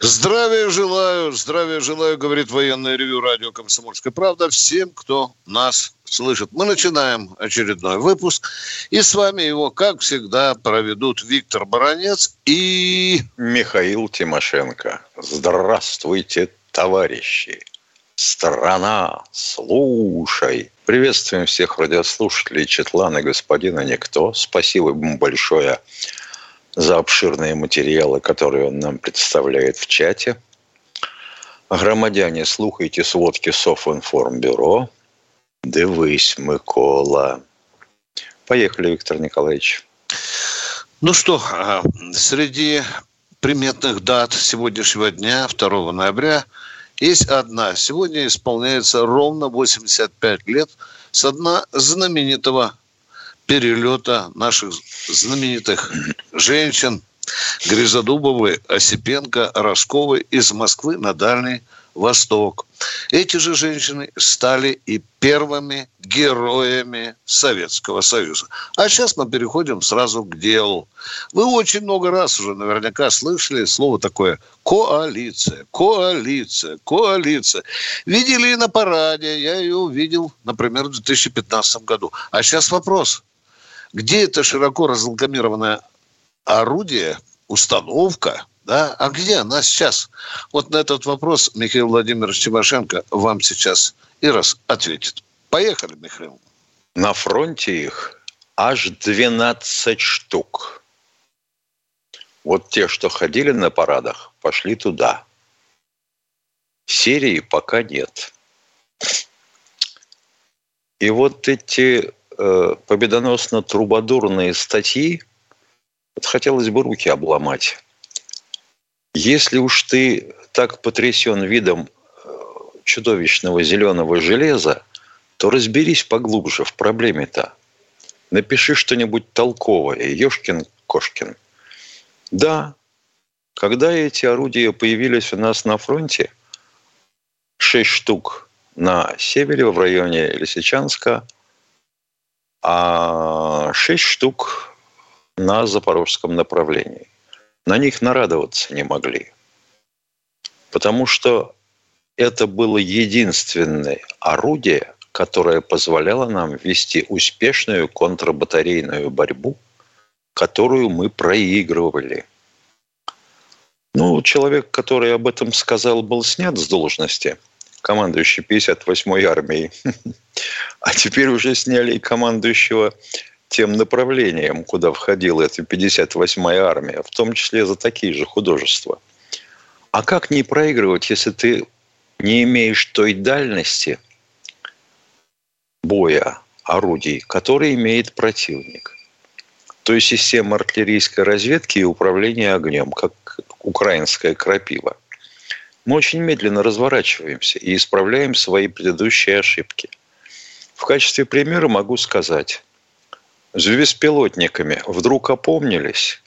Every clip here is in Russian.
Здравия желаю, здравия желаю, говорит военное ревю радио «Комсомольская правда» всем, кто нас слышит. Мы начинаем очередной выпуск, и с вами его, как всегда, проведут Виктор Баранец и... Михаил Тимошенко. Здравствуйте, товарищи! Страна, слушай! Приветствуем всех радиослушателей Четлана, господина Никто. Спасибо ему большое за обширные материалы, которые он нам представляет в чате. Громадяне, слухайте сводки Софинформбюро. Дивись, Микола. Поехали, Виктор Николаевич. Ну что, а, среди приметных дат сегодняшнего дня, 2 ноября, есть одна. Сегодня исполняется ровно 85 лет с одна знаменитого перелета наших знаменитых женщин Гризодубовой, Осипенко, Росковой из Москвы на Дальний Восток. Эти же женщины стали и первыми героями Советского Союза. А сейчас мы переходим сразу к делу. Вы очень много раз уже наверняка слышали слово такое коалиция, коалиция, коалиция. Видели и на параде, я ее увидел, например, в 2015 году. А сейчас вопрос, где это широко разлокомированное орудие, установка, да, а где она сейчас? Вот на этот вопрос Михаил Владимирович Тимошенко вам сейчас и раз ответит. Поехали, Михаил. На фронте их аж 12 штук. Вот те, что ходили на парадах, пошли туда. Серии пока нет. И вот эти победоносно-трубадурные статьи, вот хотелось бы руки обломать. Если уж ты так потрясен видом э, чудовищного зеленого железа, то разберись поглубже в проблеме-то. Напиши что-нибудь толковое, Ёшкин-Кошкин. Да, когда эти орудия появились у нас на фронте, шесть штук на севере, в районе Лисичанска – а шесть штук на запорожском направлении. На них нарадоваться не могли, потому что это было единственное орудие, которое позволяло нам вести успешную контрбатарейную борьбу, которую мы проигрывали. Ну, человек, который об этом сказал, был снят с должности – командующий 58-й армией. А теперь уже сняли и командующего тем направлением, куда входила эта 58-я армия, в том числе за такие же художества. А как не проигрывать, если ты не имеешь той дальности боя орудий, который имеет противник? То есть система артиллерийской разведки и управления огнем, как украинская крапива – мы очень медленно разворачиваемся и исправляем свои предыдущие ошибки. В качестве примера могу сказать, с беспилотниками вдруг опомнились.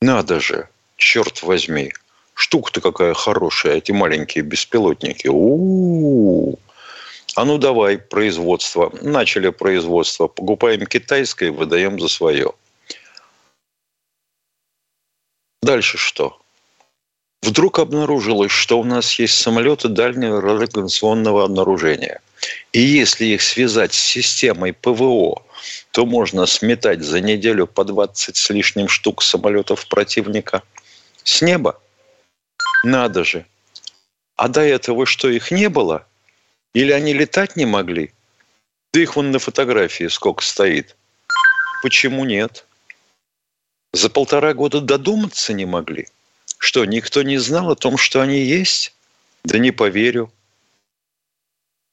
Надо же, черт возьми, штука-то какая хорошая, эти маленькие беспилотники. У-у-у. А ну давай, производство. Начали производство. Покупаем китайское, выдаем за свое. Дальше что? Вдруг обнаружилось, что у нас есть самолеты дальнего радиолокационного обнаружения. И если их связать с системой ПВО, то можно сметать за неделю по 20 с лишним штук самолетов противника с неба. Надо же. А до этого что, их не было? Или они летать не могли? Да их вон на фотографии сколько стоит. Почему нет? За полтора года додуматься не могли – что, никто не знал о том, что они есть? Да не поверю.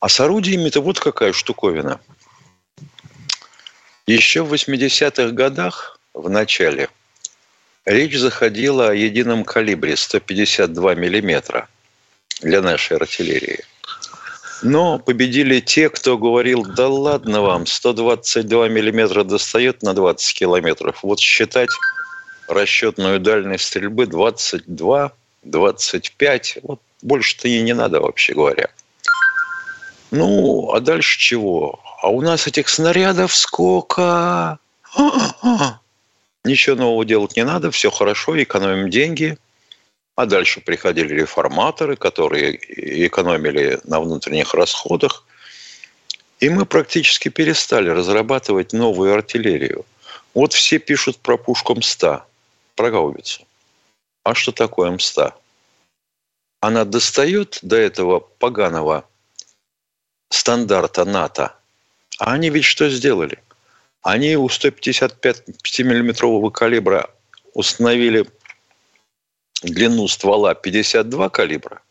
А с орудиями-то вот какая штуковина. Еще в 80-х годах, в начале, речь заходила о едином калибре 152 миллиметра для нашей артиллерии. Но победили те, кто говорил, да ладно вам, 122 миллиметра достает на 20 километров. Вот считать расчетную дальность стрельбы 22, 25, вот больше-то и не надо, вообще говоря. Ну, а дальше чего? А у нас этих снарядов сколько? Ничего нового делать не надо, все хорошо, экономим деньги. А дальше приходили реформаторы, которые экономили на внутренних расходах. И мы практически перестали разрабатывать новую артиллерию. Вот все пишут про пушку МСТА, про гаубицу. А что такое МСТА? Она достает до этого поганого стандарта НАТО. А они ведь что сделали? Они у 155-миллиметрового калибра установили длину ствола 52 калибра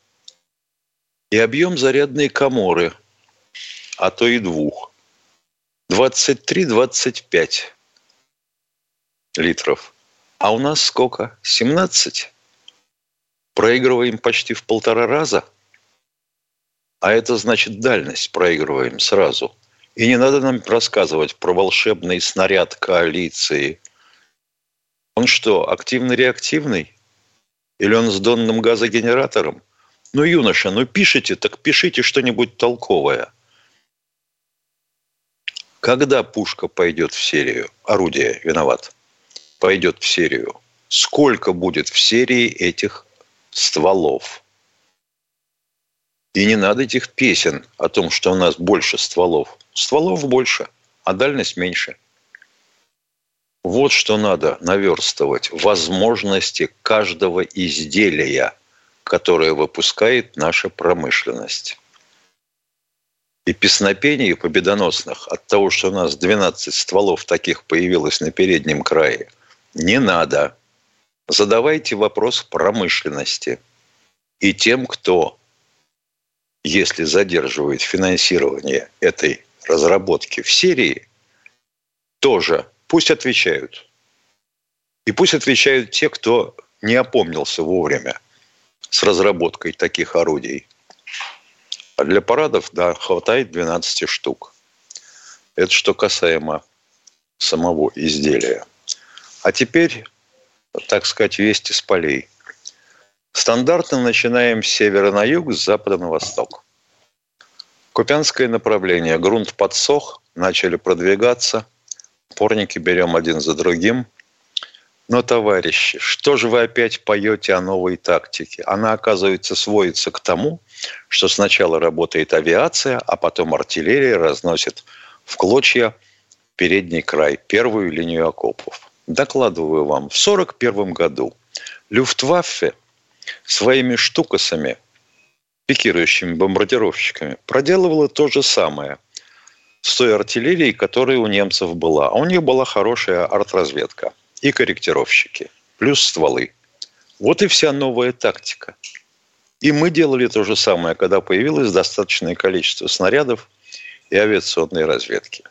и объем зарядной коморы, а то и двух, 23-25 литров. А у нас сколько? 17? Проигрываем почти в полтора раза. А это значит дальность проигрываем сразу. И не надо нам рассказывать про волшебный снаряд коалиции. Он что, активно-реактивный? Или он с донным газогенератором? Ну, юноша, ну пишите, так пишите что-нибудь толковое. Когда пушка пойдет в серию, орудие, виноват, пойдет в серию, сколько будет в серии этих стволов? И не надо этих песен о том, что у нас больше стволов. Стволов больше, а дальность меньше – вот что надо наверстывать. Возможности каждого изделия, которое выпускает наша промышленность. И песнопений победоносных от того, что у нас 12 стволов таких появилось на переднем крае, не надо. Задавайте вопрос промышленности. И тем, кто, если задерживает финансирование этой разработки в серии, тоже Пусть отвечают. И пусть отвечают те, кто не опомнился вовремя с разработкой таких орудий. А для парадов, да, хватает 12 штук. Это что касаемо самого изделия. А теперь, так сказать, вести с полей. Стандартно начинаем с севера на юг, с запада на восток. Купянское направление. Грунт подсох, начали продвигаться – Порники берем один за другим. Но, товарищи, что же вы опять поете о новой тактике? Она, оказывается, сводится к тому, что сначала работает авиация, а потом артиллерия разносит в клочья передний край, первую линию окопов. Докладываю вам, в 1941 году Люфтваффе своими штукасами, пикирующими бомбардировщиками, проделывала то же самое с той артиллерией, которая у немцев была. А у них была хорошая артразведка и корректировщики, плюс стволы. Вот и вся новая тактика. И мы делали то же самое, когда появилось достаточное количество снарядов и авиационной разведки.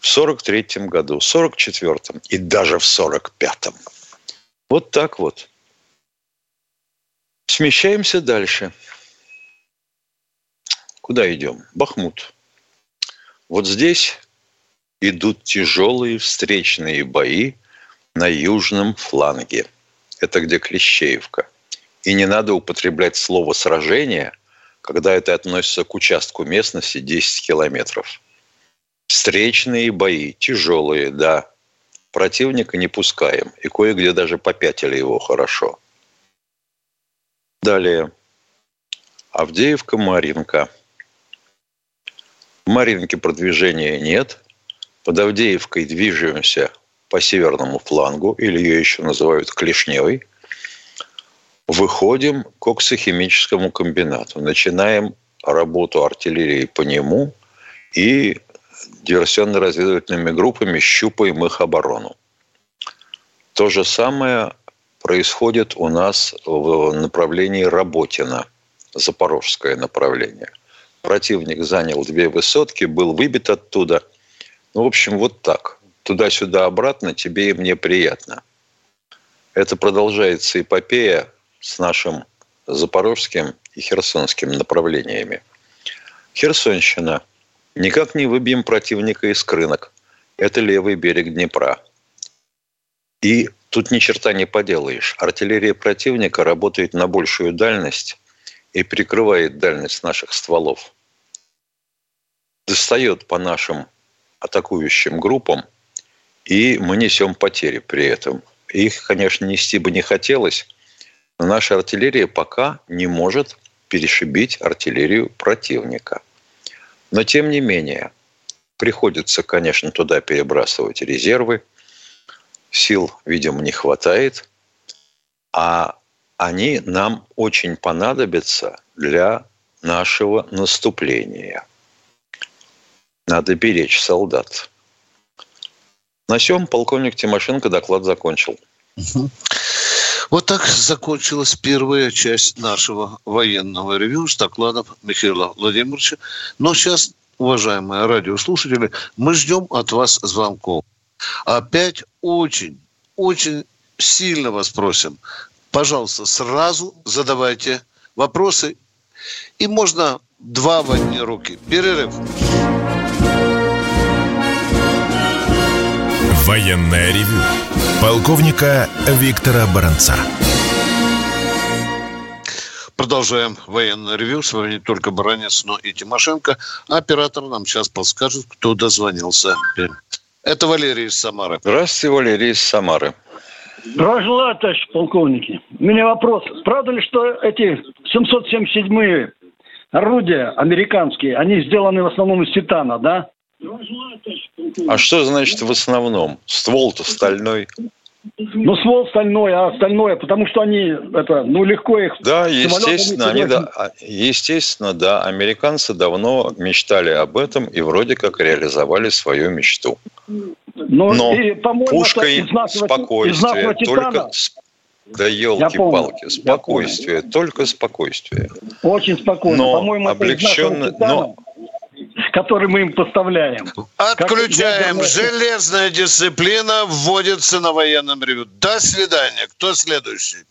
В 43 году, в 44 и даже в 45 Вот так вот. Смещаемся дальше. Куда идем? Бахмут. Вот здесь идут тяжелые встречные бои на южном фланге. Это где Клещеевка. И не надо употреблять слово «сражение», когда это относится к участку местности 10 километров. Встречные бои, тяжелые, да. Противника не пускаем. И кое-где даже попятили его хорошо. Далее. Авдеевка-Маринка – Маринке продвижения нет. Под Авдеевкой движемся по северному флангу, или ее еще называют Клешневой. Выходим к оксохимическому комбинату. Начинаем работу артиллерии по нему и диверсионно-разведывательными группами щупаем их оборону. То же самое происходит у нас в направлении Работина, запорожское направление – противник занял две высотки, был выбит оттуда. Ну, в общем, вот так. Туда-сюда, обратно, тебе и мне приятно. Это продолжается эпопея с нашим запорожским и херсонским направлениями. Херсонщина. Никак не выбьем противника из крынок. Это левый берег Днепра. И тут ни черта не поделаешь. Артиллерия противника работает на большую дальность и прикрывает дальность наших стволов. Достает по нашим атакующим группам, и мы несем потери при этом. Их, конечно, нести бы не хотелось, но наша артиллерия пока не может перешибить артиллерию противника. Но, тем не менее, приходится, конечно, туда перебрасывать резервы. Сил, видимо, не хватает. А они нам очень понадобятся для нашего наступления. Надо беречь солдат. На всем полковник Тимошенко доклад закончил. Вот так закончилась первая часть нашего военного ревю с докладом Михаила Владимировича. Но сейчас, уважаемые радиослушатели, мы ждем от вас звонков. Опять очень, очень сильно вас просим, пожалуйста, сразу задавайте вопросы. И можно два в одни руки. Перерыв. Военное ревю полковника Виктора Баранца. Продолжаем военное ревю. С вами не только Баранец, но и Тимошенко. Оператор нам сейчас подскажет, кто дозвонился. Это Валерий из Самары. Здравствуйте, Валерий из Самары. Желаю, товарищ полковники. У меня вопрос. Правда ли, что эти 777-е орудия американские, они сделаны в основном из титана, да? А что значит в основном? Ствол-то стальной. Ну, ствол стальной, а остальное, потому что они, это, ну, легко их... Да, естественно, они, да, а, естественно, да, американцы давно мечтали об этом и вроде как реализовали свою мечту. Но, Но и, пушкой спокойствие, только... Да елки-палки, спокойствие, только спокойствие. Очень спокойно. Но По-моему, облегченно, но который мы им поставляем. Отключаем. Железная дисциплина вводится на военном ревю. До свидания. Кто следующий?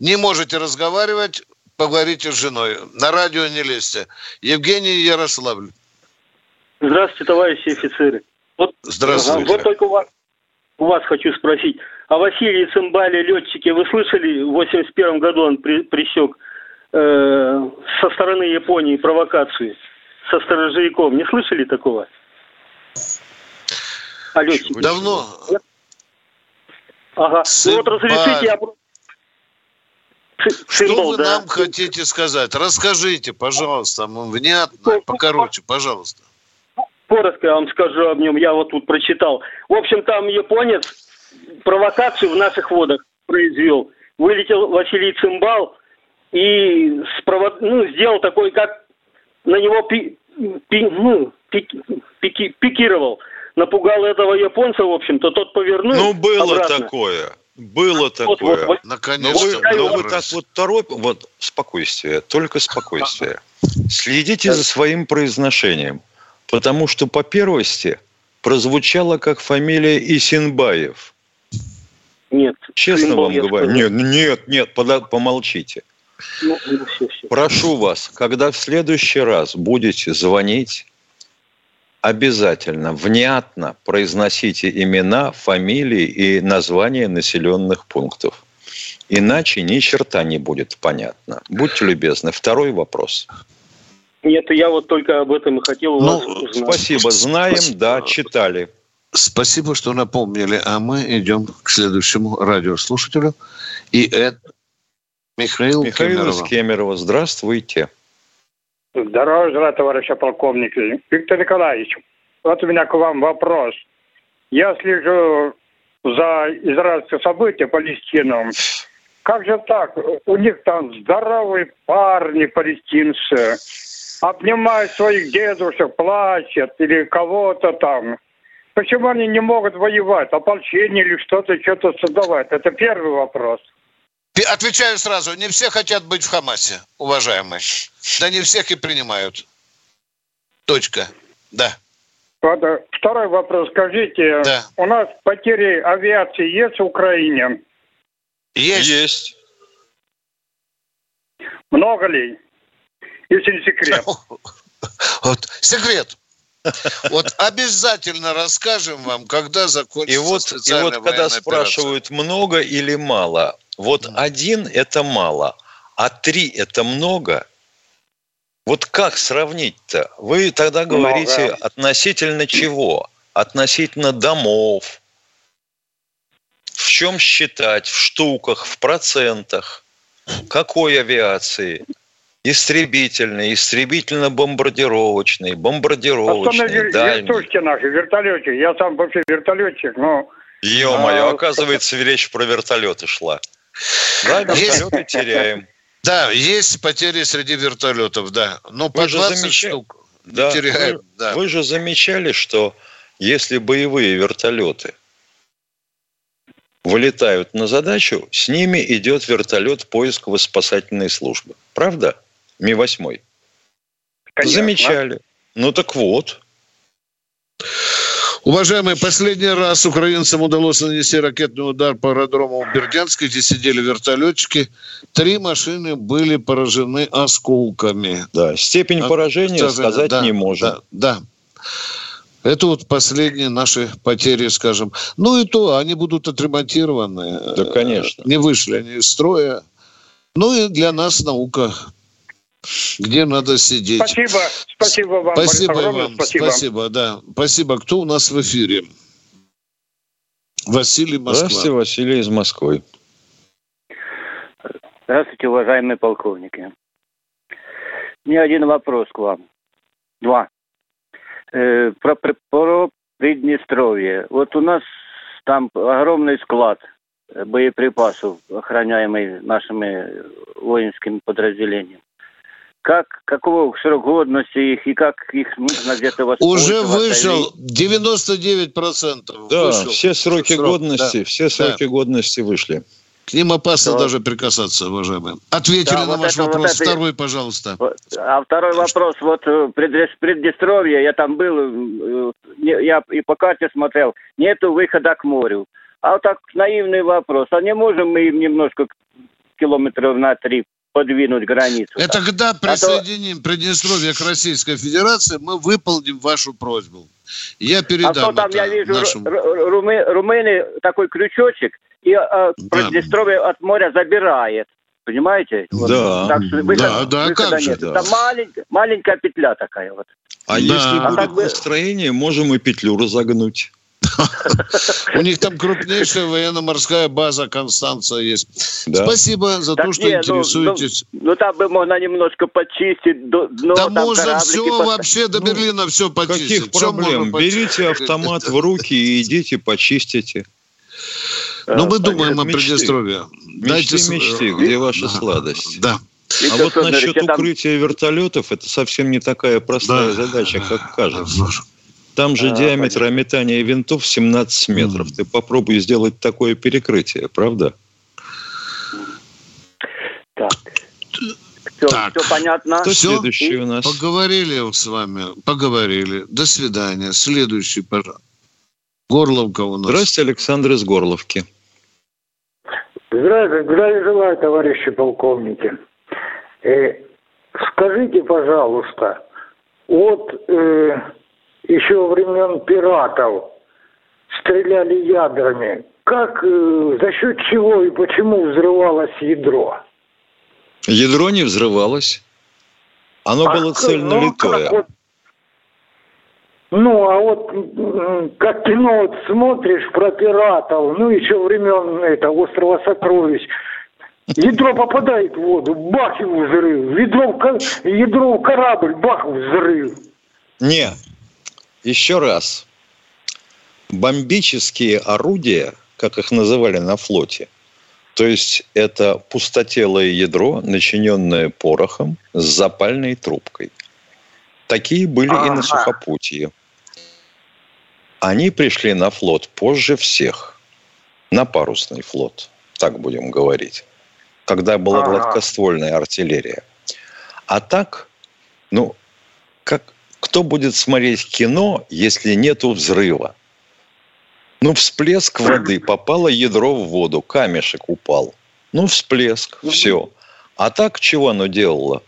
Не можете разговаривать, поговорите с женой. На радио не лезьте. Евгений Ярославль. Здравствуйте, товарищи офицеры. Вот, Здравствуйте. Вот только у вас, у вас хочу спросить. А Василий Цимбали, летчики, вы слышали, в 81 году он при, присек э, со стороны Японии провокацию? Со сторожевиком. Не слышали такого? Алло, Давно. Нет? Ага. Сыба... Ну вот разрешите я... Что вы да. нам хотите сказать? Расскажите, пожалуйста, внятно, покороче, пожалуйста. Коротко я вам скажу об нем, я вот тут прочитал. В общем, там японец провокацию в наших водах произвел. Вылетел Василий Цимбал и спровод... ну, сделал такой, как на него пи, пи, ну, пики, пики, пикировал. Напугал этого японца, в общем-то, тот повернул Ну, было обратно. такое. Было такое. Вот, вот, вот. Наконец-то. Но вы, но вы так вот торопите. Вот, спокойствие, только спокойствие. Следите за своим произношением. Потому что по первости прозвучало как фамилия Исинбаев. Нет. Честно вам говорю. Нет, нет, нет, помолчите. Ну, ну, все, все. Прошу вас, когда в следующий раз будете звонить, обязательно, внятно произносите имена, фамилии и названия населенных пунктов. Иначе ни черта не будет понятно. Будьте любезны. Второй вопрос. Нет, я вот только об этом и хотел у ну, вас узнать. Спасибо. Знаем, спасибо. да, читали. Спасибо, что напомнили. А мы идем к следующему радиослушателю. И это Михаил, Михаил Кемерова. из Кемерово. Здравствуйте. Здравия желаю, товарища полковник. Виктор Николаевич, вот у меня к вам вопрос. Я слежу за израильские события Палестину. Как же так? У них там здоровые парни палестинцы, обнимают своих дедушек, плачут или кого-то там. Почему они не могут воевать? Ополчение или что-то, что-то создавать? Это первый вопрос. Отвечаю сразу, не все хотят быть в Хамасе, уважаемые. Да не всех и принимают. Точка. Да. Второй вопрос. Скажите, да. у нас потери авиации есть в Украине? Есть. Есть. Много ли? Если не секрет. Вот секрет. Вот обязательно расскажем вам, когда закончится И вот, и вот когда спрашивают, операция. много или мало, вот один – это мало, а три – это много. Вот как сравнить-то? Вы тогда говорите много. относительно чего? Относительно домов. В чем считать? В штуках, в процентах? Какой авиации? Истребительный, истребительно-бомбардировочный, бомбардировочный, дальний. Вертушки наши, вертолетчик. Я сам вообще вертолетчик, но... Ё-моё, а... оказывается, речь про вертолеты шла. Да, вертолеты теряем. Да, есть потери среди вертолетов, да. Но по вы 20 замечали, штук да, теряем. Вы, да. вы же замечали, что если боевые вертолеты вылетают на задачу, с ними идет вертолет поисково-спасательной службы. Правда? Ми-8. Замечали. Ну так вот. Уважаемые, последний раз украинцам удалось нанести ракетный удар по аэродрому в Бердянске, где сидели вертолетчики. Три машины были поражены осколками. Да, степень а, поражения От, сказать да, не можем. Да, да. Это вот последние наши потери, скажем. Ну и то, они будут отремонтированы. Да, конечно. Не вышли они из строя. Ну и для нас наука где надо сидеть. Спасибо, спасибо вам. Спасибо вам, спасибо. спасибо, да. Спасибо. Кто у нас в эфире? Василий Москва. Здравствуйте, Василий из Москвы. Здравствуйте, уважаемые полковники. Мне один вопрос к вам. Два. Э, про, про Приднестровье. Вот у нас там огромный склад боеприпасов, охраняемый нашими воинскими подразделениями как, какого срок годности их и как их нужно где-то воспользоваться? Уже вышел 99%. Да, вышел. все сроки Срок, годности, да. все сроки да. годности вышли. К ним опасно да. даже прикасаться, уважаемые. Ответили да, на вот ваш это, вопрос. Вот это... Второй, пожалуйста. А второй вопрос. Вот э, Приднестровье, я там был, э, я и по карте смотрел, нету выхода к морю. А вот так наивный вопрос. А не можем мы им немножко километров на три подвинуть границу. Это когда присоединим а то... Приднестровье к Российской Федерации, мы выполним вашу просьбу. Я передам а то там я вижу нашему... румы, румыны такой крючочек, и а, да. Приднестровье от моря забирает. Понимаете? Вот. Да. Так что выход, да, да, как же, да. Это маленькая, маленькая петля такая вот. А да. если а будет настроение, можем и петлю разогнуть. У них там крупнейшая военно-морская база Констанция есть. Спасибо за то, что ну, интересуетесь. Ну, ну, там бы можно немножко почистить дно. Там можно все вообще до Берлина все почистить. Каких проблем? Берите автомат в руки и идите почистите. Ну, мы думаем о Приднестровье. Мечты, мечты, где ваша сладость? Да. А вот насчет укрытия вертолетов, это совсем не такая простая задача, как кажется. Там же а, диаметр понятно. метания винтов 17 метров. Mm. Ты попробуй сделать такое перекрытие, правда? Так. Все, так. все понятно. Кто все? следующий у нас? Поговорили с вами. Поговорили. До свидания. Следующий, пожалуйста. Горловка у нас. Здравствуйте, Александр из Горловки. Здравия, здравия желаю, товарищи полковники. Э, скажите, пожалуйста, вот э, еще времен пиратов стреляли ядрами. Как, э, за счет чего и почему взрывалось ядро? Ядро не взрывалось. Оно а было цельно ну. Вот, ну, а вот как кино вот смотришь про пиратов, ну, еще времен это, острова сокровищ, Ядро попадает в воду, бах, его взрыв. Ядро, ядро в корабль, бах, взрыв. Не, еще раз. Бомбические орудия, как их называли на флоте, то есть это пустотелое ядро, начиненное порохом с запальной трубкой. Такие были ага. и на сухопутье. Они пришли на флот позже всех. На парусный флот, так будем говорить. Когда была ага. гладкоствольная артиллерия. А так, ну, как, кто будет смотреть кино, если нету взрыва? Ну, всплеск воды, попало ядро в воду, камешек упал. Ну, всплеск, все. А так чего оно делало?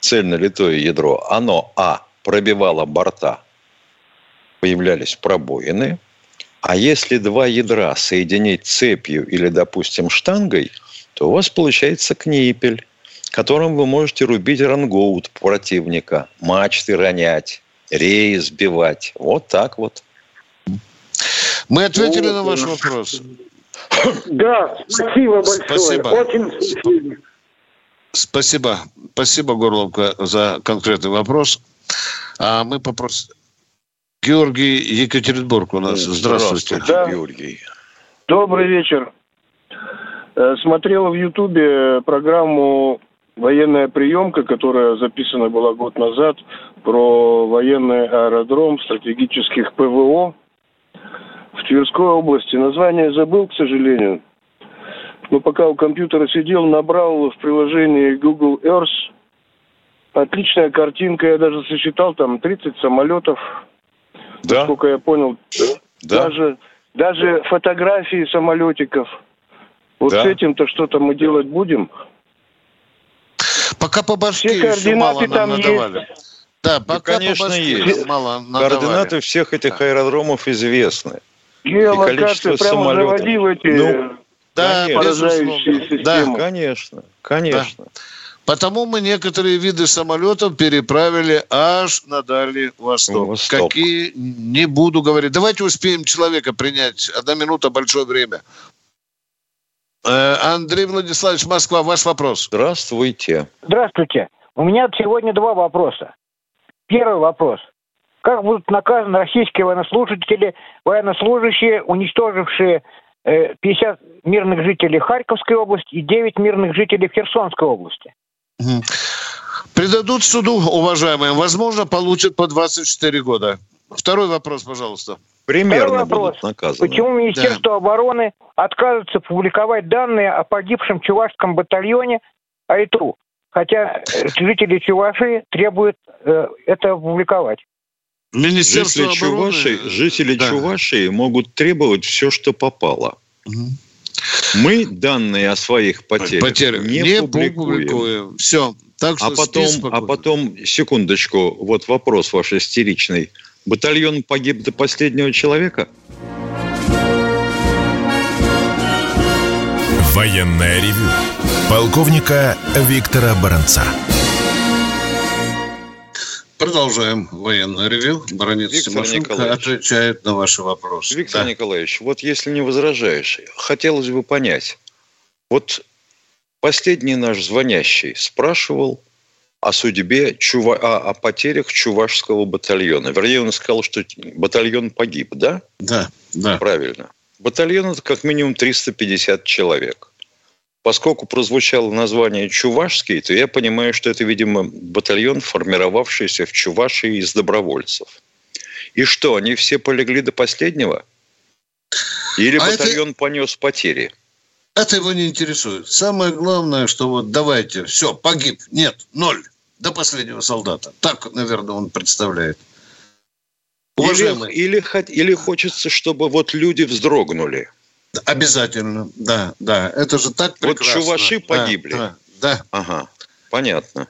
Цельно литое ядро. Оно, а, пробивало борта, появлялись пробоины. А если два ядра соединить цепью или, допустим, штангой, то у вас получается книпель, которым вы можете рубить рангоут противника, мачты ронять, реи сбивать. Вот так вот. Мы ответили на ваш вопрос. Да, спасибо большое. Спасибо. Очень спасибо. Спасибо. Спасибо, Горловка, за конкретный вопрос. А мы попросим... Георгий Екатеринбург у нас. Здравствуйте. Здравствуйте, Георгий. Добрый вечер. Э, Смотрел в Ютубе программу «Военная приемка», которая записана была год назад про военный аэродром стратегических ПВО в Тверской области. Название забыл, к сожалению. Но пока у компьютера сидел, набрал в приложении Google Earth. Отличная картинка, я даже сосчитал, там 30 самолетов, Да, насколько я понял. да. Даже, даже фотографии самолетиков. Вот Да. с этим-то что-то мы делать будем. Пока по башке Все еще мало нам там надавали. Да, пока конечно, по башке есть. мало надавали. Координаты всех этих аэродромов известны. Геолокации количество прямо самолетов. заводи в эти Ну, Да, Конечно. системы. Конечно, конечно. Потому мы некоторые виды самолетов переправили аж на Дальний Восток. Восток. Какие, не буду говорить. Давайте успеем человека принять. Одна минута, большое время. Э, Андрей Владиславович, Москва, ваш вопрос. Здравствуйте. Здравствуйте. У меня сегодня два вопроса. Первый вопрос. Как будут наказаны российские военнослужители, военнослужащие, уничтожившие э, 50 мирных жителей Харьковской области и 9 мирных жителей Херсонской области? Предадут суду, уважаемые. Возможно, получат по 24 года. Второй вопрос, пожалуйста. Примерно Второй вопрос. будут наказаны. Почему Министерство обороны отказывается публиковать данные о погибшем чувашском батальоне Айтру? Хотя э, жители Чувашии требуют э, это опубликовать. Министерство Жители обороны... Чувашии, жители Да. Чувашии могут требовать все, что попало. Мгм. Мы данные о своих потерях Потери. не, публикуем. Все. Так что А потом, а потом, секундочку, вот вопрос ваш истеричный. Батальон погиб до последнего человека? Военное ревю полковника Виктора Баранца. Продолжаем военное ревю. Виктор Тимошенко Николаевич. отвечает на ваши вопросы. Виктор Да. Николаевич, вот если не возражаешь, хотелось бы понять. Вот последний наш звонящий спрашивал о судьбе, Чува... о, о потерях Чувашского батальона. Вернее, он сказал, что батальон погиб, да? Да, да. Правильно. Батальон – это как минимум 350 человек. Поскольку прозвучало название «Чувашский», то я понимаю, что это, видимо, батальон, формировавшийся в Чувашии из добровольцев. И что, они все полегли до последнего? Или А это- батальон понес потери? Это его не интересует. Самое главное, что вот давайте, все, погиб, нет, ноль, до последнего солдата. Так, наверное, он представляет. Уважаемый, Или, или, или хочется, чтобы вот люди вздрогнули. обязательно, да, да, это же так Вот прекрасно. чуваши Да, погибли. Да, да. Ага, понятно.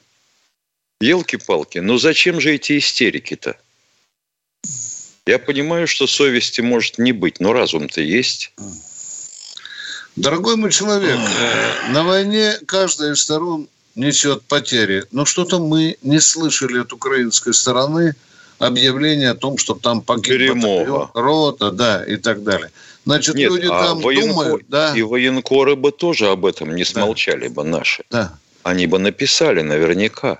Елки-палки, ну зачем же эти истерики-то? Я понимаю, что совести может не быть, но разум-то есть. Дорогой мой человек, э, на войне каждая из сторон несет потери. Но что-то мы не слышали от украинской стороны объявления о том, что там погиб батальон, рота, да, и так далее. Значит, Нет, люди а там военко- думают, да, И военкоры бы тоже об этом не смолчали бы наши. да. Они бы написали наверняка.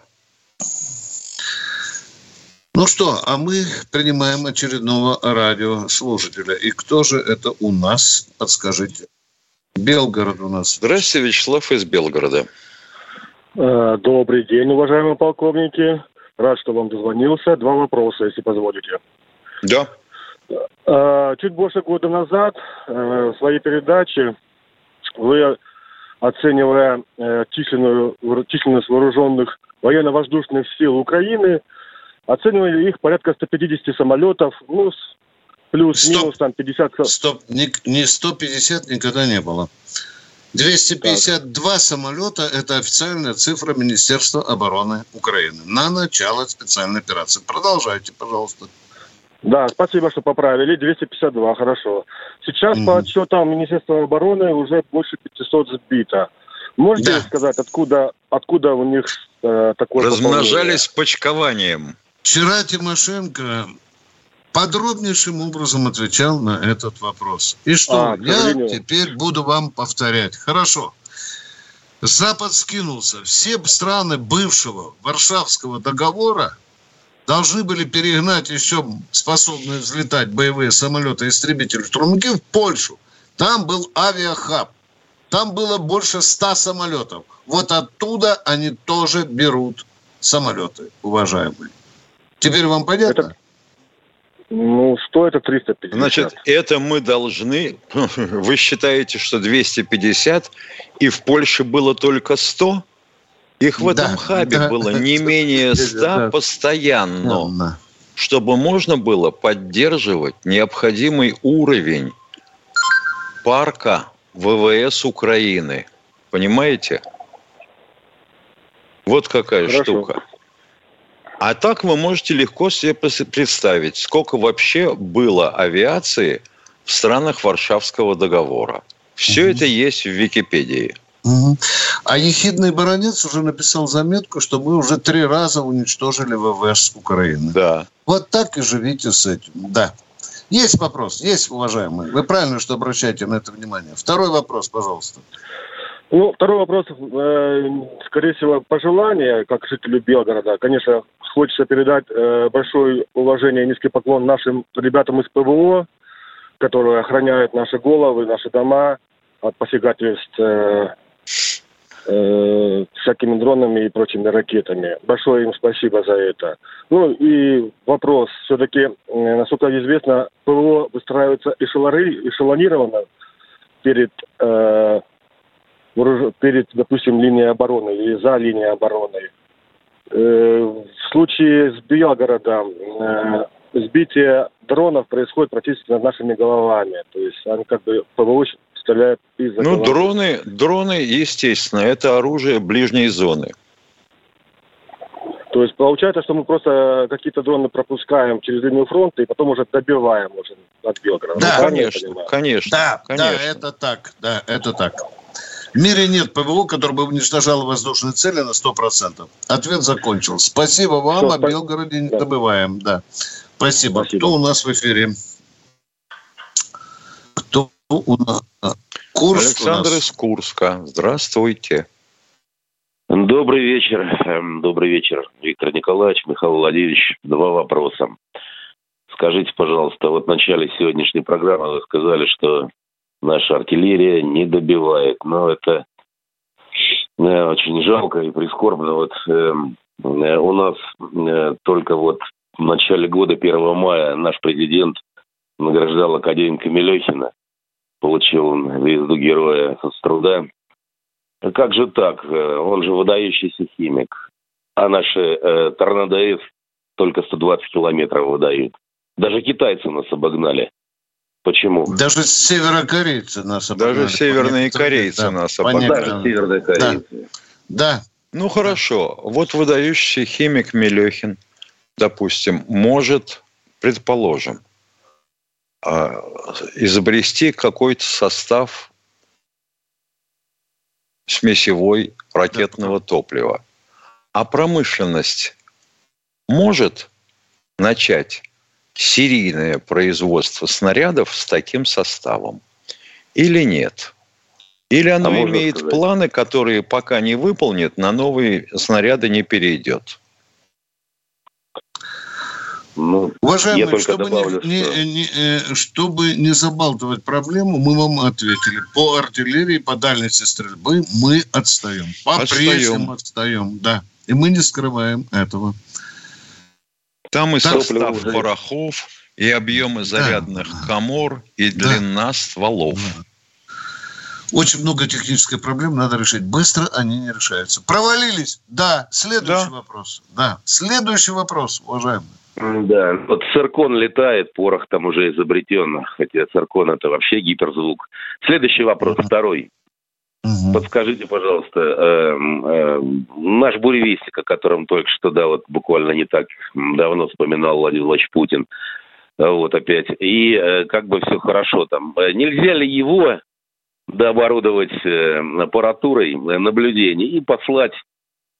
Ну что, а мы принимаем очередного радиослушателя. И кто же это у нас? Подскажите. Белгород у нас. Здравствуйте, Вячеслав из Белгорода. Э, Добрый день, уважаемые полковники. Рад, что вам дозвонился. Два вопроса, если позволите. Да. Э, Чуть больше года назад э, в своей передаче вы, оценивая численную, численность вооруженных военно-воздушных сил Украины, оценивали их порядка 150 самолетов, ну, плюс-минус там 50... со- Стоп, не, не 150 никогда не было. 252 самолета – это официальная цифра Министерства обороны Украины на начало специальной операции. Продолжайте, пожалуйста. Да, спасибо, что поправили. 252, хорошо. Сейчас Мгм. по отчетам Министерства обороны уже больше 500 сбито. Можете Да. сказать, откуда, откуда у них э, такое Размножались почкованием. Вчера Тимошенко подробнейшим образом отвечал на этот вопрос. И что, А, я теперь буду вам повторять. Хорошо. Запад скинулся. Все страны бывшего Варшавского договора должны были перегнать еще способные взлетать боевые самолеты истребители-штурмовики в Польшу. Там был авиахаб. Там было больше ста самолетов. Вот оттуда они тоже берут самолеты, уважаемые. Теперь вам понятно? Ну, что это 350? Значит, это мы должны... Вы считаете, что 250, и в Польше было только 100? Их в Да, этом хабе да. было не менее 100 Да. постоянно, Да. чтобы можно было поддерживать необходимый уровень парка ВВС Украины. Понимаете? Вот какая Хорошо. штука. А так вы можете легко себе представить, сколько вообще было авиации в странах Варшавского договора. Все это есть в Википедии. Мгм. А ехидный баронец уже написал заметку, что мы уже три раза уничтожили ВВС Украины. Да. Вот так и живите с этим. Да. Есть вопрос, есть, уважаемые. Вы правильно, что обращаете на это внимание. Второй вопрос, пожалуйста. Ну, второй вопрос, э, скорее всего, пожелание, как жителю Белгорода. Конечно, хочется передать э, большое уважение и низкий поклон нашим ребятам из ПВО, которые охраняют наши головы, наши дома от посягательств э, э, всякими дронами и прочими ракетами. Большое им спасибо за это. Ну и вопрос. Все-таки, э, насколько известно, ПВО выстраивается эшелары, эшелонированно перед э, перед, допустим, линией обороны или за линией обороны. Э, В случае с Белгородом э, сбитие дронов происходит практически над нашими головами. То есть они как бы ПВО стреляют из-за Ну, головы. дроны, дроны, естественно, это оружие ближней зоны. То есть получается, что мы просто какие-то дроны пропускаем через линию фронта и потом уже добиваем уже от Белгорода. Да, Ну, конечно, конечно, Да, конечно. да, это так. Да, это так. В мире нет ПВО, который бы уничтожал воздушные цели на 100%. Ответ закончил. Спасибо вам, Всё, о Белгороде не да. добываем. Да. Спасибо. Спасибо. Кто у нас в эфире? Кто у нас? Курск Александр у нас. из Курска. Здравствуйте. Добрый вечер. Эм, Добрый вечер, Виктор Николаевич, Михаил Владимирович. Два вопроса. Скажите, пожалуйста, вот в начале сегодняшней программы вы сказали, что наша артиллерия не добивает. Но это э, очень жалко и прискорбно. Вот эм, э, у нас э, только вот в начале года, 1 мая, наш президент награждал академика Мелехина. Получил он звезду героя с труда. А Как же так? Э, Он же выдающийся химик. А наши э, торнадо только 120 километров выдают. Даже китайцы нас обогнали. Почему? Даже северокорейцы нас обогнали. Даже северные корейцы да, нас обогнали. Даже северные корейцы. Да. Ну хорошо, вот выдающийся химик Мелехин, допустим, может, предположим, а, изобрести какой-то состав смесевой ракетного топлива. А промышленность может начать серийное производство снарядов с таким составом или нет? Или оно А имеет сказать? планы, которые пока не выполнит, на новые снаряды не перейдет? Ну, Уважаемые, Я чтобы, добавлю, не, не- что- не- э, чтобы не забалтывать проблему, мы вам ответили. По артиллерии, по дальности стрельбы мы отстаем. По-прежнему отстаем, да. И мы не скрываем этого. Там и Так, состав топливо порохов, и объемы зарядных комор, и Да. длина стволов. Очень много технических проблем надо решить. Быстро они не решаются. Провалились? Да. Следующий Да. вопрос. Да. Следующий вопрос, уважаемые. Да, вот циркон летает, порох там уже изобретен, хотя циркон это вообще гиперзвук. Следующий вопрос, второй. Угу. Подскажите, пожалуйста, э, э, наш буревестник, о котором только что, да, вот буквально не так давно вспоминал Владимир Владимирович Путин, вот опять, и э, как бы все хорошо там. Нельзя ли его дооборудовать э, аппаратурой наблюдения и послать,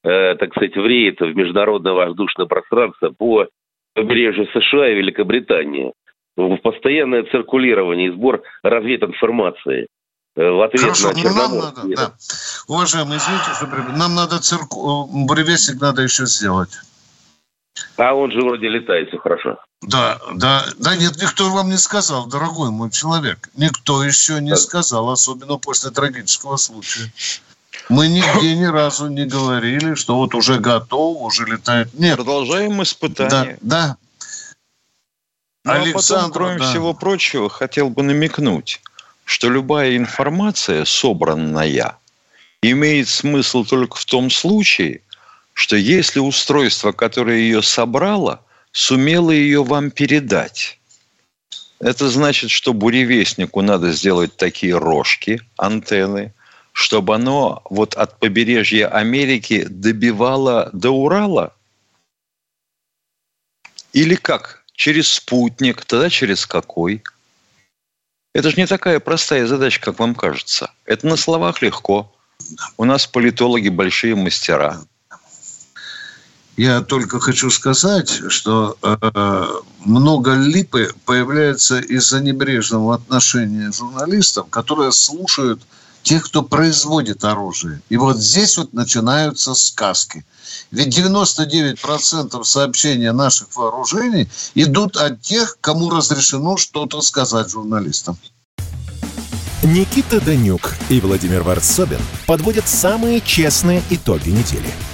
э, так сказать, в рейд в международное воздушное пространство по побережью США и Великобритании в постоянное циркулирование и сбор развединформации э, в ответ Хорошо, на ну нам надо, да. Уважаемый, извините, что нам надо цирку... буревестник надо еще сделать. А он же вроде летает, все хорошо. Да, да, да, нет, никто вам не сказал, дорогой мой человек. Никто еще не да. сказал, особенно после трагического случая. Мы нигде ни разу не говорили, что вот уже готов, уже летает. Нет. Продолжаем испытания. Да, да. Ну, Александр, а потом, кроме да. всего прочего, хотел бы намекнуть, что любая информация, собранная, имеет смысл только в том случае, что если устройство, которое ее собрало, сумело ее вам передать, это значит, что буревестнику надо сделать такие рожки, антенны, чтобы оно вот от побережья Америки добивало до Урала? Или как? Через спутник, тогда через какой? Это же не такая простая задача, как вам кажется. Это на словах легко. У нас политологи большие мастера. Я только хочу сказать, что э, много липы появляется из-за небрежного отношения журналистов, которые слушают тех, кто производит оружие. И вот здесь вот начинаются сказки. Ведь 99% сообщений наших вооружений идут от тех, кому разрешено что-то сказать журналистам. Никита Данюк и Владимир Варсобин подводят самые честные итоги недели –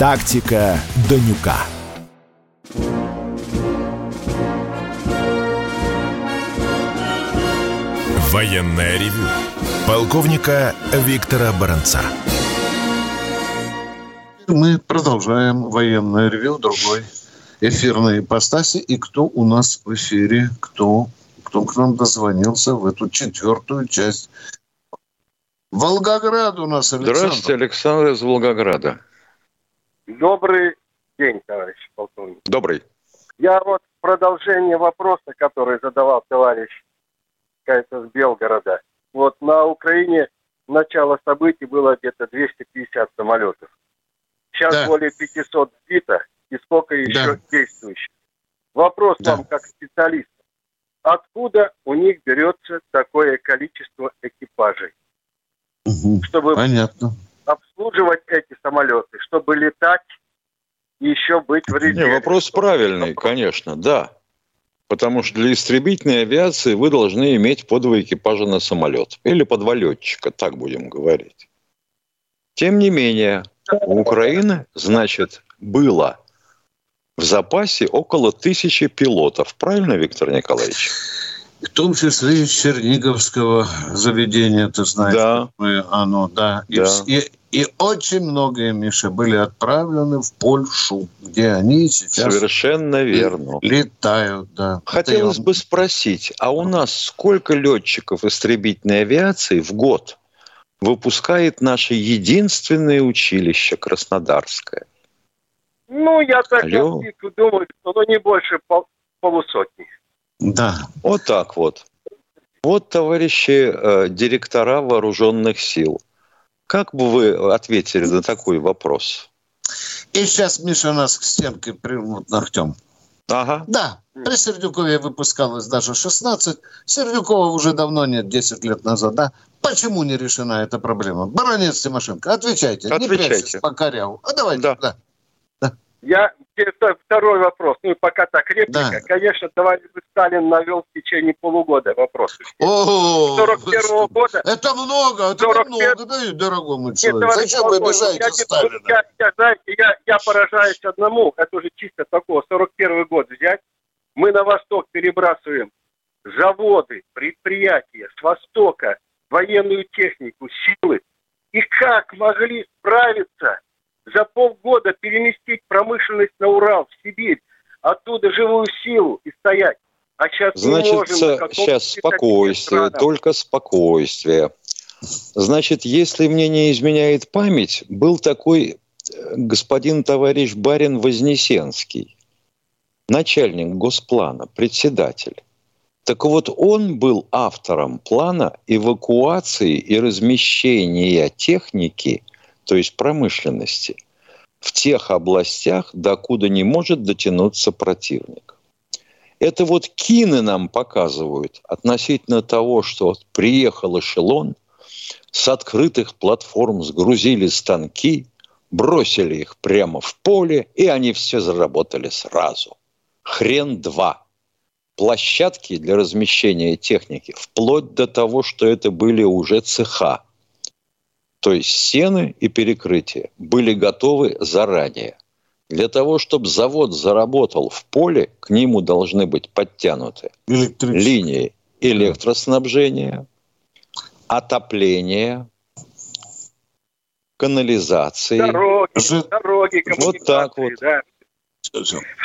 Тактика Данюка. Военная ревю. Полковника Виктора Баранца. Мы продолжаем военное ревю другой эфирной ипостаси. И кто у нас в эфире? Кто, кто к нам дозвонился в эту четвертую часть? Волгоград у нас, Александр. Здравствуйте, Александр из Волгограда. Добрый день, товарищ полковник. Добрый. Я вот продолжение вопроса, который задавал товарищ кажется, с Белгорода. Вот на Украине начало событий было где-то 250 самолетов. Сейчас да. более 500 сбито, и сколько еще да. действующих. Вопрос да. вам как специалист. Откуда у них берется такое количество экипажей? Угу. Чтобы Понятно обслуживать эти самолеты, чтобы летать и еще быть в резерве. Не, вопрос правильный, конечно, да. Потому что для истребительной авиации вы должны иметь по два экипажа на самолет. Или по два летчика, так будем говорить. Тем не менее, у Украины, значит, было в запасе около тысячи пилотов. Правильно, Виктор Николаевич? В том числе из Черниговского заведения, ты знаешь, да. оно, да. да. И, и очень многие, Миша, были отправлены в Польшу, где они сейчас... Совершенно верно. Летают, да. Хотелось Это бы спросить, а у нас сколько летчиков истребительной авиации в год выпускает наше единственное училище Краснодарское? Ну, я так Алло. думаю, что ну, не больше пол полусотни. Да. Вот так вот. Вот, товарищи э, директора вооруженных сил. Как бы вы ответили на такой вопрос? И сейчас Миша нас к стенке прирвут ногтем. Ага. Да, при Сердюкове выпускалось даже 16. Сердюкова уже давно нет, 10 лет назад, да? Почему не решена эта проблема? Баронец Тимошенко, отвечайте. Отвечайте. Не прячьтесь по коряву. А давайте, да. да. Я это второй вопрос. Ну, пока так реплика. Да. Конечно, товарищ Сталин навел в течение полугода вопросы. О, 41 года. Это много, это 45 много, да, дорогой мой Нет, человек. товарищ Зачем вы обижаете я Сталина? Я, я, знаете, я, я поражаюсь одному, это уже чисто такого, 41 год взять. Мы на восток перебрасываем заводы, предприятия с востока, военную технику, силы. И как могли справиться за полгода переместить промышленность на Урал, в Сибирь, оттуда живую силу и стоять? А сейчас Значит, можем каком-то сейчас спокойствие, только спокойствие. Значит, если мне не изменяет память, был такой э, господин товарищ Барин Вознесенский, начальник Госплана, председатель. Так вот, он был автором плана эвакуации и размещения техники, то есть промышленности, в тех областях, докуда не может дотянуться противник. Это вот кины нам показывают относительно того, что вот приехал эшелон, с открытых платформ сгрузили станки, бросили их прямо в поле, и они все заработали сразу. Хрен два. Площадки для размещения техники, вплоть до того, что это были уже цеха. То есть стены и перекрытия были готовы заранее. Для того, чтобы завод заработал в поле, к нему должны быть подтянуты линии электроснабжения, отопления, канализации. Дороги, дороги, Вот так вот. да.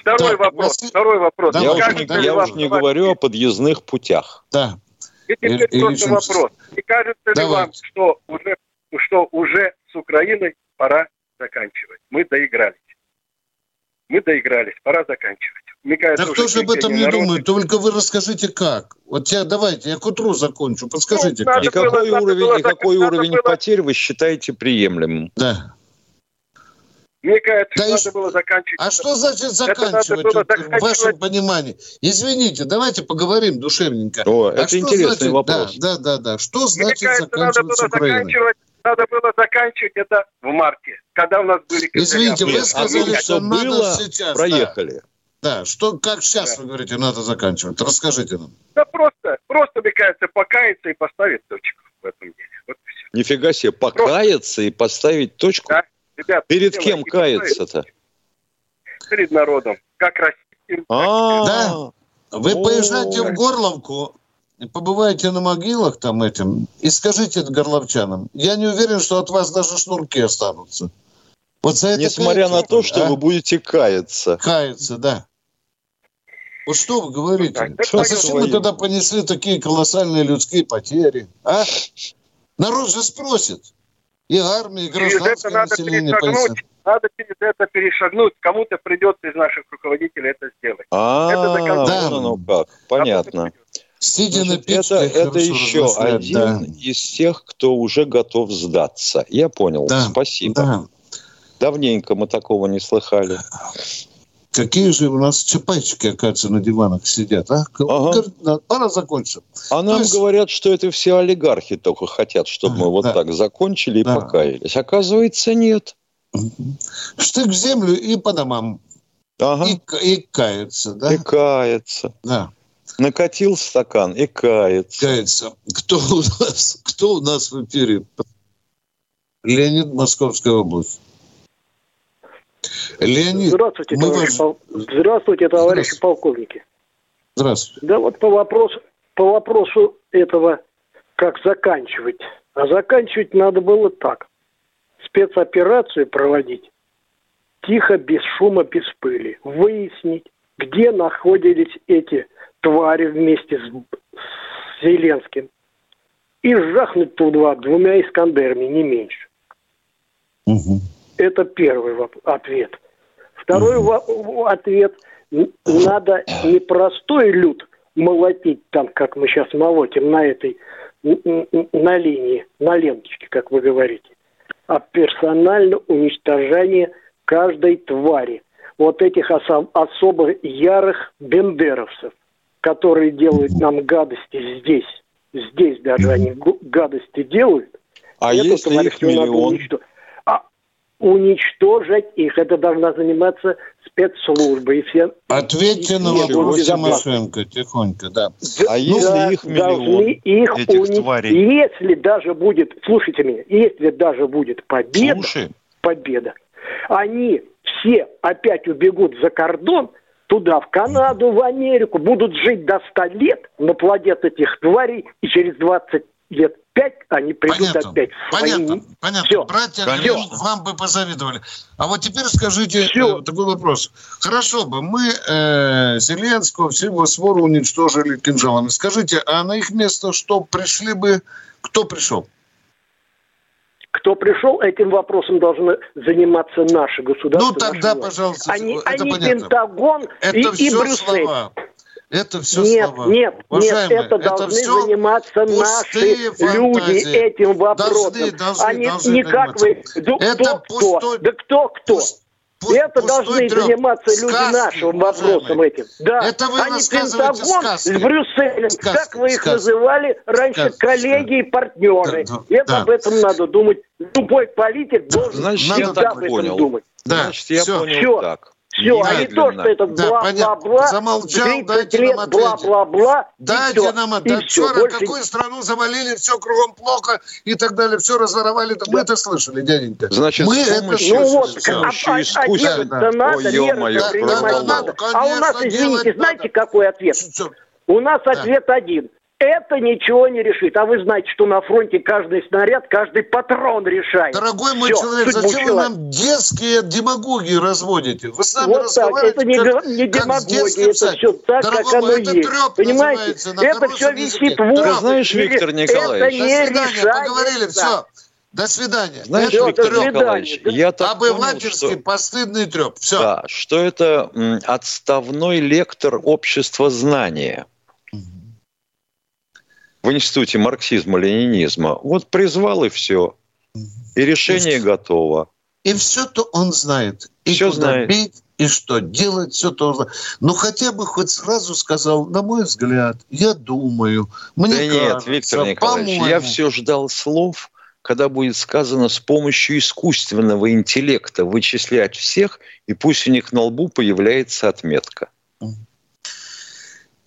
Второй Так, вопрос. Второй вопрос. Я, уж, Кажется не- ли я вам, уж не говорю о подъездных путях. Да. И теперь Ильич просто Ильич. вопрос. Не кажется ли вам, что уже, что уже с Украиной пора заканчивать? Мы доигрались. Мы доигрались, пора заканчивать. Мне кажется, Да кто же об этом не народа- думает? Только вы расскажите как. Вот я, давайте, я к утру закончу. Подскажите Ну, как. И какой уровень, и какой уровень потерь вы считаете приемлемым? Да. Мне кажется, Да и надо ш- было заканчивать. А что значит Это надо заканчивать было вот, в вашем заканчивать. понимании? Извините, давайте поговорим душевненько. О, А это интересный значит- вопрос. Да, да, да, да. Что Мне значит кажется, надо заканчивать было с Украиной? заканчивать, надо было заканчивать это в марте, когда у нас были... Извините, вы Нет, сказали, а что надо было, сейчас. да. проехали. Да, что, как сейчас вы говорите, надо заканчивать? Расскажите нам. Да просто, просто, мне кажется, покаяться и поставить точку в этом деле. Вот и все. Нифига себе, покаяться и поставить точку? Да, ребят, Перед кем каяться-то? Перед народом. Как российским. А, Да. Вы поезжайте в Горловку, побывайте на могилах там этим, и скажите это горловчанам. Я не уверен, что от вас даже шнурки останутся. Вот за это Несмотря на то, надо, что а? вы будете каяться. Каяться, да. Вот что вы говорите? Что а зачем вы тогда понесли такие колоссальные людские потери? А? Народ же спросит. И армия, и Через это гражданское надо население перешагнуть. пояснит. Надо через это перешагнуть. Кому-то придется из наших руководителей это сделать. А, Это вон оно как. Понятно. Сидя на Значит, печке, это, это еще один да. из тех, кто уже готов сдаться. Я понял. Да, Спасибо. да. Давненько мы такого не слыхали. Какие же у нас чапайчики, оказывается, на диванах сидят, а? Да, Пора закончить. А нам есть- говорят, что это все олигархи только хотят, чтобы мы вот да. так закончили и Да. покаялись. Оказывается, нет. Штык в землю и по домам. Ага. И, и кается, да? И кается. Да, Накатил стакан и кается. кается. Кто у нас, кто у нас в эфире? Леонид, Московская область. Леонид, Здравствуйте, мы товарищи, вас- пол- Здравствуйте, товарищи полковники. Здравствуйте. Да вот по вопросу, по вопросу этого, как заканчивать. А заканчивать надо было так. Спецоперацию проводить тихо, без шума, без пыли. Выяснить, где находились эти твари вместе с, с Зеленским. И жахнуть туда двумя Искандерами, не меньше. Это первый ответ. Второй во- ответ. Надо не простой люд молотить там, как мы сейчас молотим на этой, на линии, на ленточке, как вы говорите, а персонально уничтожение каждой твари. Вот этих осо- особо ярых бендеровцев, которые делают нам гадости здесь. Здесь даже они гадости делают. А если их миллион? уничтожить. А, уничтожить их. Это должна заниматься спецслужба. И все, Ответьте и на вопрос. Тимошенко тихонько, да. А Да, если их должны миллион, их этих уни- тварей? Если даже будет, слушайте меня, если даже будет победа, Слушай. победа, они все опять убегут за кордон, туда, в Канаду, в Америку, будут жить до 100 лет, наплодят этих тварей, и через 20 лет 5 они придут Понятно, опять в свои... понятно, понятно. Всё. Братья. Грин, вам бы позавидовали. А вот теперь скажите э, такой вопрос. Хорошо бы мы э, Зеленского, всю его свору уничтожили кинжалами. Скажите, а на их место что, пришли бы... Кто пришел? Кто пришел, этим вопросом должны заниматься наши государства. Ну, тогда, наши пожалуйста, Они, это они понятно. Пентагон Это и, и все Брюссель. слова. Это все нет, слова. нет, Уважаемые, нет, это должны всё заниматься наши пустые люди фантазии. этим вопросом. Должны, должны, Они должны не как вы, заниматься. да Это кто, кто, пустой- да кто, кто. Это должны трёп. заниматься люди Сказки, нашим вопросом уважаемые. этим. Да, Это вы они рассказываете Пентагон сказки. с Брюсселем, Сказки, как вы их сказки. называли раньше, Сказки, коллеги и партнеры. Да, да, это да. об этом надо думать. Любой политик должен Значит, всегда об этом понял. думать. Да, Значит, я всё. понял Всё. так. Все, а не то, что это Да, бла-бла-бла, Замолчал, 30 дайте лет нам ответить. бла-бла-бла, и Дайте всё. нам отдать. всё, Вчера больше- какую страну завалили, все кругом плохо и так далее, все разворовали. Мы это слышали, дяденька. Значит, мы с это помощью- Ну вот, с а, помощью а, а делать-то надо, Ой, меры ё-моё, принимать продолжал. надо. А у нас, Конечно, извините, делать знаете, какой ответ? У нас ответ один. Это ничего не решит. А вы знаете, что на фронте каждый снаряд, каждый патрон решает. Дорогой мой Всё, человек, зачем вы человека. нам детские демагогии разводите? Вы с нами Вот так, разговариваете это не, как, не как с демагогия, это все так, Дорогой как оно мой, это есть. Понимаете, называется на это все языке. висит в воздухе. знаешь, Виктор Это Николаевич, не До свидания, решается. поговорили, все. До свидания. Знаешь, Это Виктор. Николаевич, я так понял, Обывательский что... постыдный треп. Все. Да, что это отставной лектор общества знания в Институте марксизма-ленинизма. Вот призвал и все. И решение готово. И все то он знает. И Всё куда знает. бить, и что делать, все то. Ну, хотя бы хоть сразу сказал, на мой взгляд, я думаю, мне да нет, кажется, Виктор Николаевич, я по-моему». все ждал слов, когда будет сказано с помощью искусственного интеллекта вычислять всех, и пусть у них на лбу появляется отметка.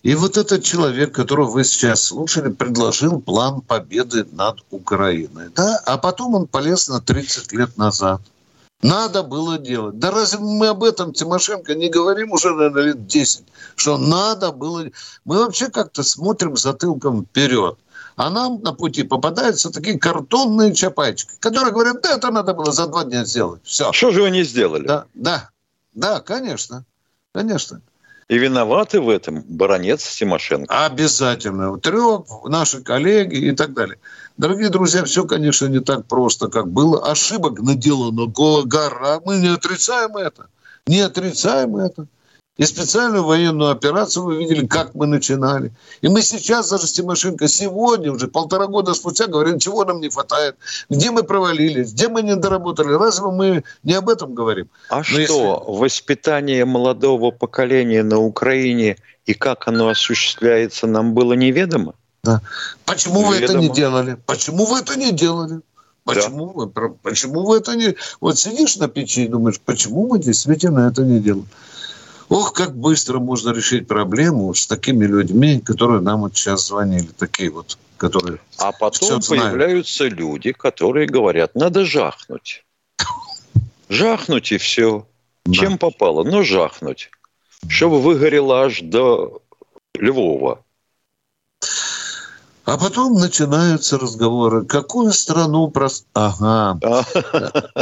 И вот этот человек, которого вы сейчас слушали, предложил план победы над Украиной. Да? А потом он полез на 30 лет назад. Надо было делать. Да разве мы об этом, Тимошенко, не говорим уже, наверное, лет 10, что надо было... Мы вообще как-то смотрим затылком вперед. А нам на пути попадаются такие картонные чапайчики, которые говорят, да, это надо было за два дня сделать. Все. Что же вы не сделали? Да, да, да, конечно, конечно. И виноваты в этом баронец Тимошенко. Обязательно. Треп, наши коллеги и так далее. Дорогие друзья, все, конечно, не так просто, как было. Ошибок наделано го- гора. Мы не отрицаем это. Не отрицаем это. И специальную военную операцию вы видели, как мы начинали. И мы сейчас даже с Тимошенко сегодня, уже полтора года спустя, говорим, чего нам не хватает, где мы провалились, где мы не доработали. Разве мы не об этом говорим? А Но что, если- воспитание молодого поколения на Украине и как оно осуществляется, нам было неведомо? Да. Почему вы это не Неведомо. делали? Почему вы это не делали? Почему, вы, про- почему вы это не... Вот сидишь на печи и думаешь, почему мы действительно это не делаем? Ох, как быстро можно решить проблему с такими людьми, которые нам вот сейчас звонили. Такие вот, которые... А потом появляются люди, которые говорят, надо жахнуть. Жахнуть и все. Чем попало? Ну, жахнуть. Чтобы выгорело аж до Львова. А потом начинаются разговоры. Какую страну прос... Ага.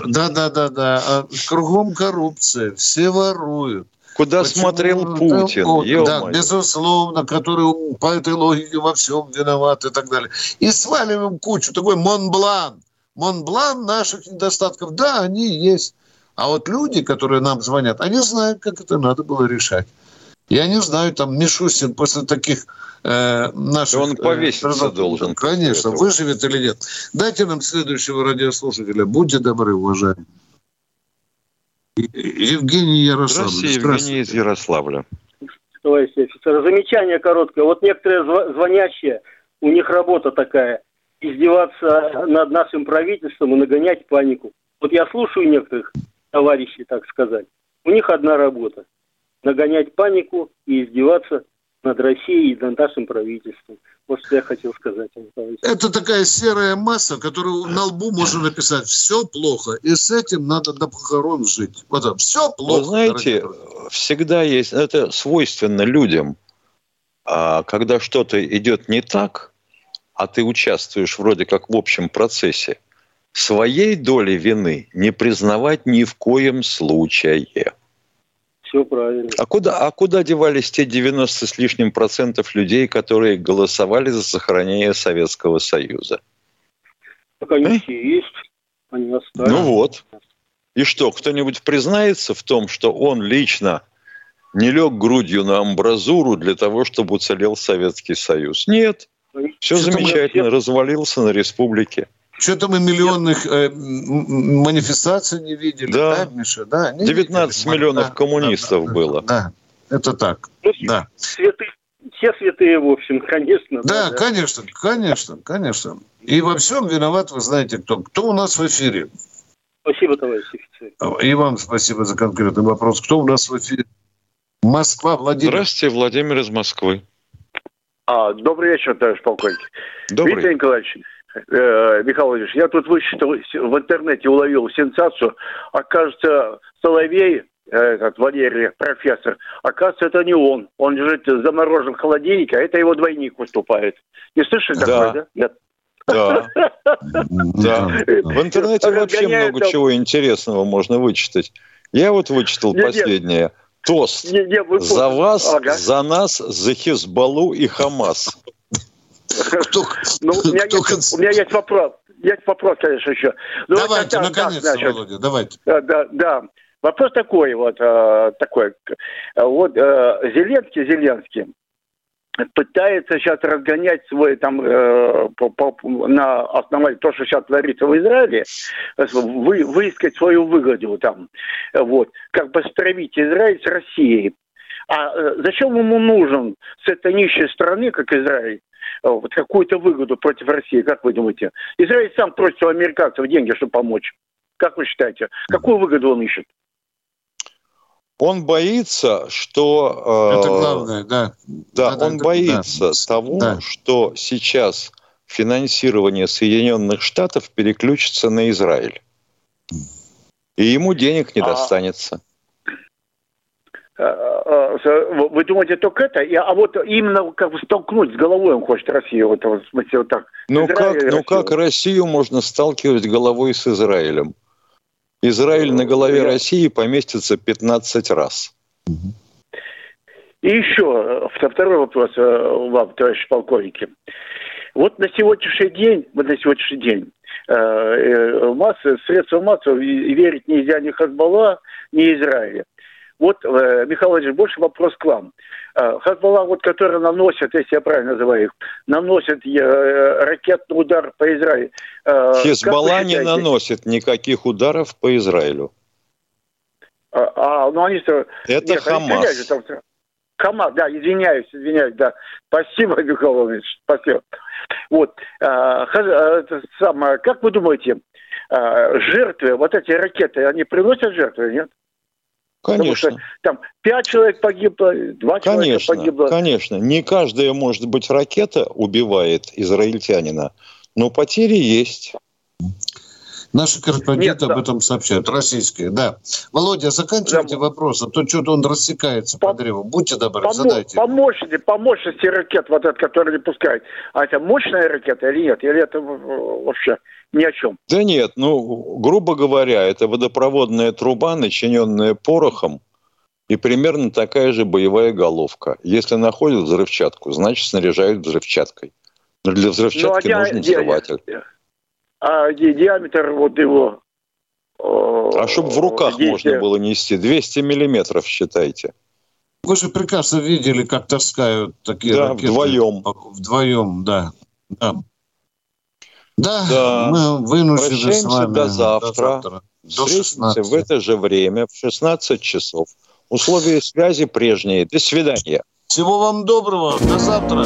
Да-да-да-да. А Кругом коррупция. Все воруют. Куда Почему? смотрел Путин? Вот, Да, безусловно, который по этой логике во всем виноват и так далее. И сваливаем кучу. Такой Монблан. Монблан наших недостатков. Да, они есть. А вот люди, которые нам звонят, они знают, как это надо было решать. Я не знаю, там Мишустин после таких э, наших... Он повеситься э, должен Конечно, выживет или нет. Дайте нам следующего радиослушателя. Будьте добры, уважаемые. Евгений Ярославович. Здравствуйте, Евгений из Ярославля. товарищ офицер. Замечание короткое. Вот некоторые зв- звонящие, у них работа такая, издеваться над нашим правительством и нагонять панику. Вот я слушаю некоторых товарищей, так сказать. У них одна работа – нагонять панику и издеваться над Россией и над нашим правительством. Вот что я хотел сказать. Это такая серая масса, которую на лбу можно написать «все плохо», и с этим надо до похорон жить. Вот это «все плохо». Вы знаете, всегда есть, это свойственно людям. А когда что-то идет не так, а ты участвуешь вроде как в общем процессе, своей доли вины не признавать ни в коем случае. Все правильно. А куда, а куда девались те 90 с лишним процентов людей, которые голосовали за сохранение Советского Союза? Так они все есть. Они остались. Ну вот. И что, кто-нибудь признается в том, что он лично не лег грудью на амбразуру для того, чтобы уцелел Советский Союз? Нет. Все замечательно, развалился на республике. Что-то мы миллионных э, манифестаций не видели, да, Да. Миша? Да, не 19 видели. миллионов Да, коммунистов было. Да, это так. Да. Святые, все святые, в общем, конечно. Да, конечно, конечно, конечно. И во всем виноват, вы знаете, кто. Кто у нас в эфире? Спасибо, товарищ офицер. И вам спасибо за конкретный вопрос. Кто у нас в эфире? Москва, Владимир. Здравствуйте, Владимир из Москвы. А, добрый вечер, товарищ полковник. Добрый. Виктор Николаевич, э, Михаил Владимирович, я тут вычитал, в интернете уловил сенсацию. Окажется, Соловей, э, этот Валерий, профессор, оказывается, это не он. Он лежит заморожен в холодильнике, а это его двойник выступает. Не слышали Да. такое, да? Нет. Да. Да. В интернете вообще Разгоняют много чего интересного можно вычитать. Я вот вычитал последнее. Тост. За вас, за нас, за Хизбаллу и Хамас. Ну, у, меня есть, вопрос. Есть вопрос, конечно, еще. Ну, Давайте, значит. Володя, давайте. Да, да, да. Вопрос такой вот, э, такой. Э, Вот э, Зеленский, Зеленский пытается сейчас разгонять свой там э, по- по- на основании того, что сейчас творится в Израиле, э, вы, выискать свою выгоду там, Э, вот, как бы стравить Израиль с Россией. А э, зачем ему нужен с этой нищей страны, как Израиль, э, вот какую-то выгоду против России, как вы думаете? Израиль сам просит у американцев деньги, чтобы помочь. Как вы считаете? Какую выгоду он ищет? Он боится, что... э, Это главное, да. Да, Да, да, он да, боится да. того, Да. что сейчас финансирование Соединенных Штатов переключится на Израиль. И ему денег не А- достанется. Э, э, э, Вы думаете только это? А вот именно как бы столкнуть с головой он хочет Россию, вот, в смысле, вот так. Ну Израиль как, ну Россию. как Россию можно сталкивать головой с Израилем? Израиль на голове России поместится 15 раз. И еще второй вопрос вам, товарищ полковники. Вот на сегодняшний день, вот на сегодняшний день массы, средства массового и верить нельзя ни Хазбалла, ни Израиля. Вот, э, Михаил Владимирович, больше вопрос к вам. Э, Хазбалла, вот, который наносит, если я правильно называю их, наносит э, ракетный удар по Израилю. Хизбалла не наносит никаких ударов по Израилю. А, а, ну они что... Это Нет, они Хамас. стреляли там. Хамас, да, извиняюсь, извиняюсь, да. Спасибо, Михаил Владимирович, спасибо. Вот, а, это самое, как вы думаете, жертвы, вот эти ракеты, они приносят жертвы, нет? Потому что Конечно. там пять человек погибло, два человека Конечно, погибло. конечно. Не каждая, может быть, ракета убивает израильтянина, но потери есть. Наши корреспонденты Нет, да. об этом сообщают. Российские, да. Володя, заканчивайте вопрос, а то что-то он рассекается по древу. Будьте добры, По, задайте. по мощности, по мощности ракет, вот этот, который не пускают. А это мощная ракета или нет? Или это э, вообще ни о чем? Да нет, ну, грубо говоря, это водопроводная труба, начиненная порохом, и примерно такая же боевая головка. Если находят взрывчатку, значит, снаряжают взрывчаткой. Но для взрывчатки Ну, а нужен ди- взрыватель. А ди- диаметр вот его... А чтобы в руках действия- можно было нести, 200 миллиметров считайте. Вы же прекрасно видели, как таскают такие Да, ракеты. вдвоем. Вдвоем, да. Да, да, Да. мы вынуждены с Прощаемся вами. до завтра. До Встретимся 16. в это же время, в 16 часов. Условия связи прежние. До свидания. Всего вам доброго. До завтра.